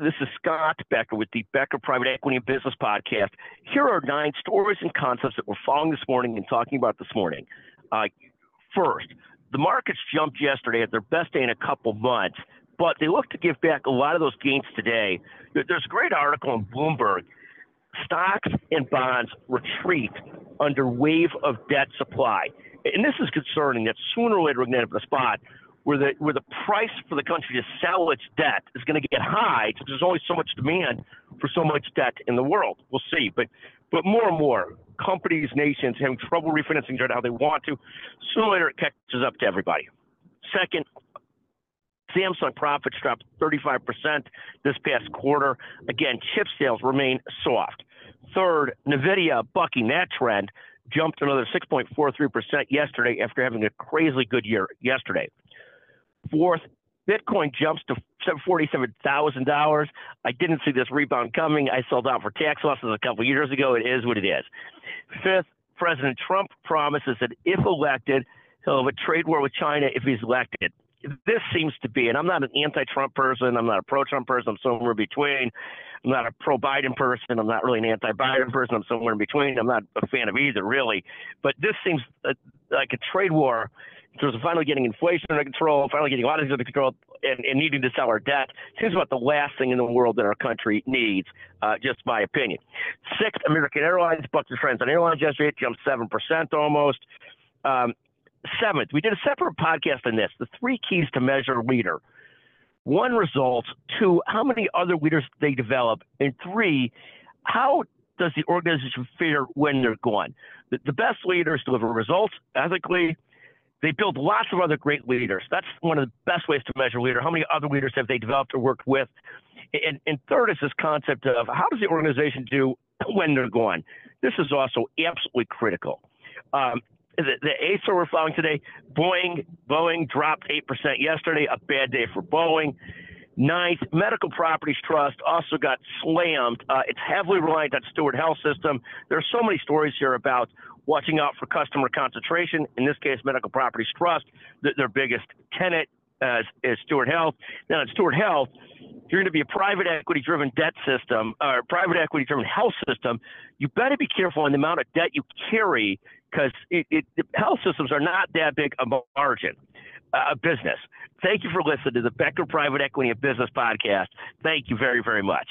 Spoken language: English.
This is Scott Becker with the Becker Private Equity and Business Podcast. Here are nine stories and concepts that we're following this morning and talking about this morning. Uh, first, the markets jumped yesterday at their best day in a couple months, but they look to give back a lot of those gains today. There's a great article in Bloomberg. Stocks and bonds retreat under wave of debt supply. And this is concerning that sooner or later we're going to up a spot where the where the price for the country to sell its debt is going to get high because there's only so much demand for so much debt in the world. We'll see, but but more and more companies, nations having trouble refinancing debt how they want to. Sooner or later, it catches up to everybody. Second, Samsung profits dropped 35% this past quarter. Again, chip sales remain soft. Third, NVIDIA bucking that trend jumped another 6.43% yesterday after having a crazily good year yesterday. Fourth, Bitcoin jumps to $47,000. I didn't see this rebound coming. I sold out for tax losses a couple years ago. It is what it is. Fifth, President Trump promises that if elected, he'll have a trade war with China if he's elected. This seems to be, and I'm not an anti Trump person, I'm not a pro Trump person, I'm somewhere between. I'm not a pro Biden person, I'm not really an anti Biden person, I'm somewhere in between. I'm not a fan of either, really. But this seems uh, like a trade war in terms of finally getting inflation under control, finally getting a lot of things under control, and, and, needing to sell our debt seems about the last thing in the world that our country needs, uh, just my opinion. Sixth, American Airlines bucked the trends on airlines yesterday. It jumped 7% almost. Um, seventh, we did a separate podcast on this the three keys to measure leader. One, results. Two, how many other leaders they develop. And three, how does the organization fare when they're gone? The, the best leaders deliver results ethically they build lots of other great leaders. That's one of the best ways to measure leader. How many other leaders have they developed or worked with? And, and third is this concept of how does the organization do when they're gone? This is also absolutely critical. Um, the, the eighth we're following today, Boeing, Boeing dropped 8% yesterday, a bad day for Boeing. Ninth, Medical Properties Trust also got slammed. Uh, it's heavily reliant on Steward Health System. There are so many stories here about watching out for customer concentration. In this case, Medical Properties Trust, their biggest tenant uh, is Steward Health. Now, at Steward Health, if you're going to be a private equity driven debt system or private equity driven health system, you better be careful on the amount of debt you carry because health systems are not that big a margin uh, business. Thank you for listening to the Becker Private Equity and Business Podcast. Thank you very, very much.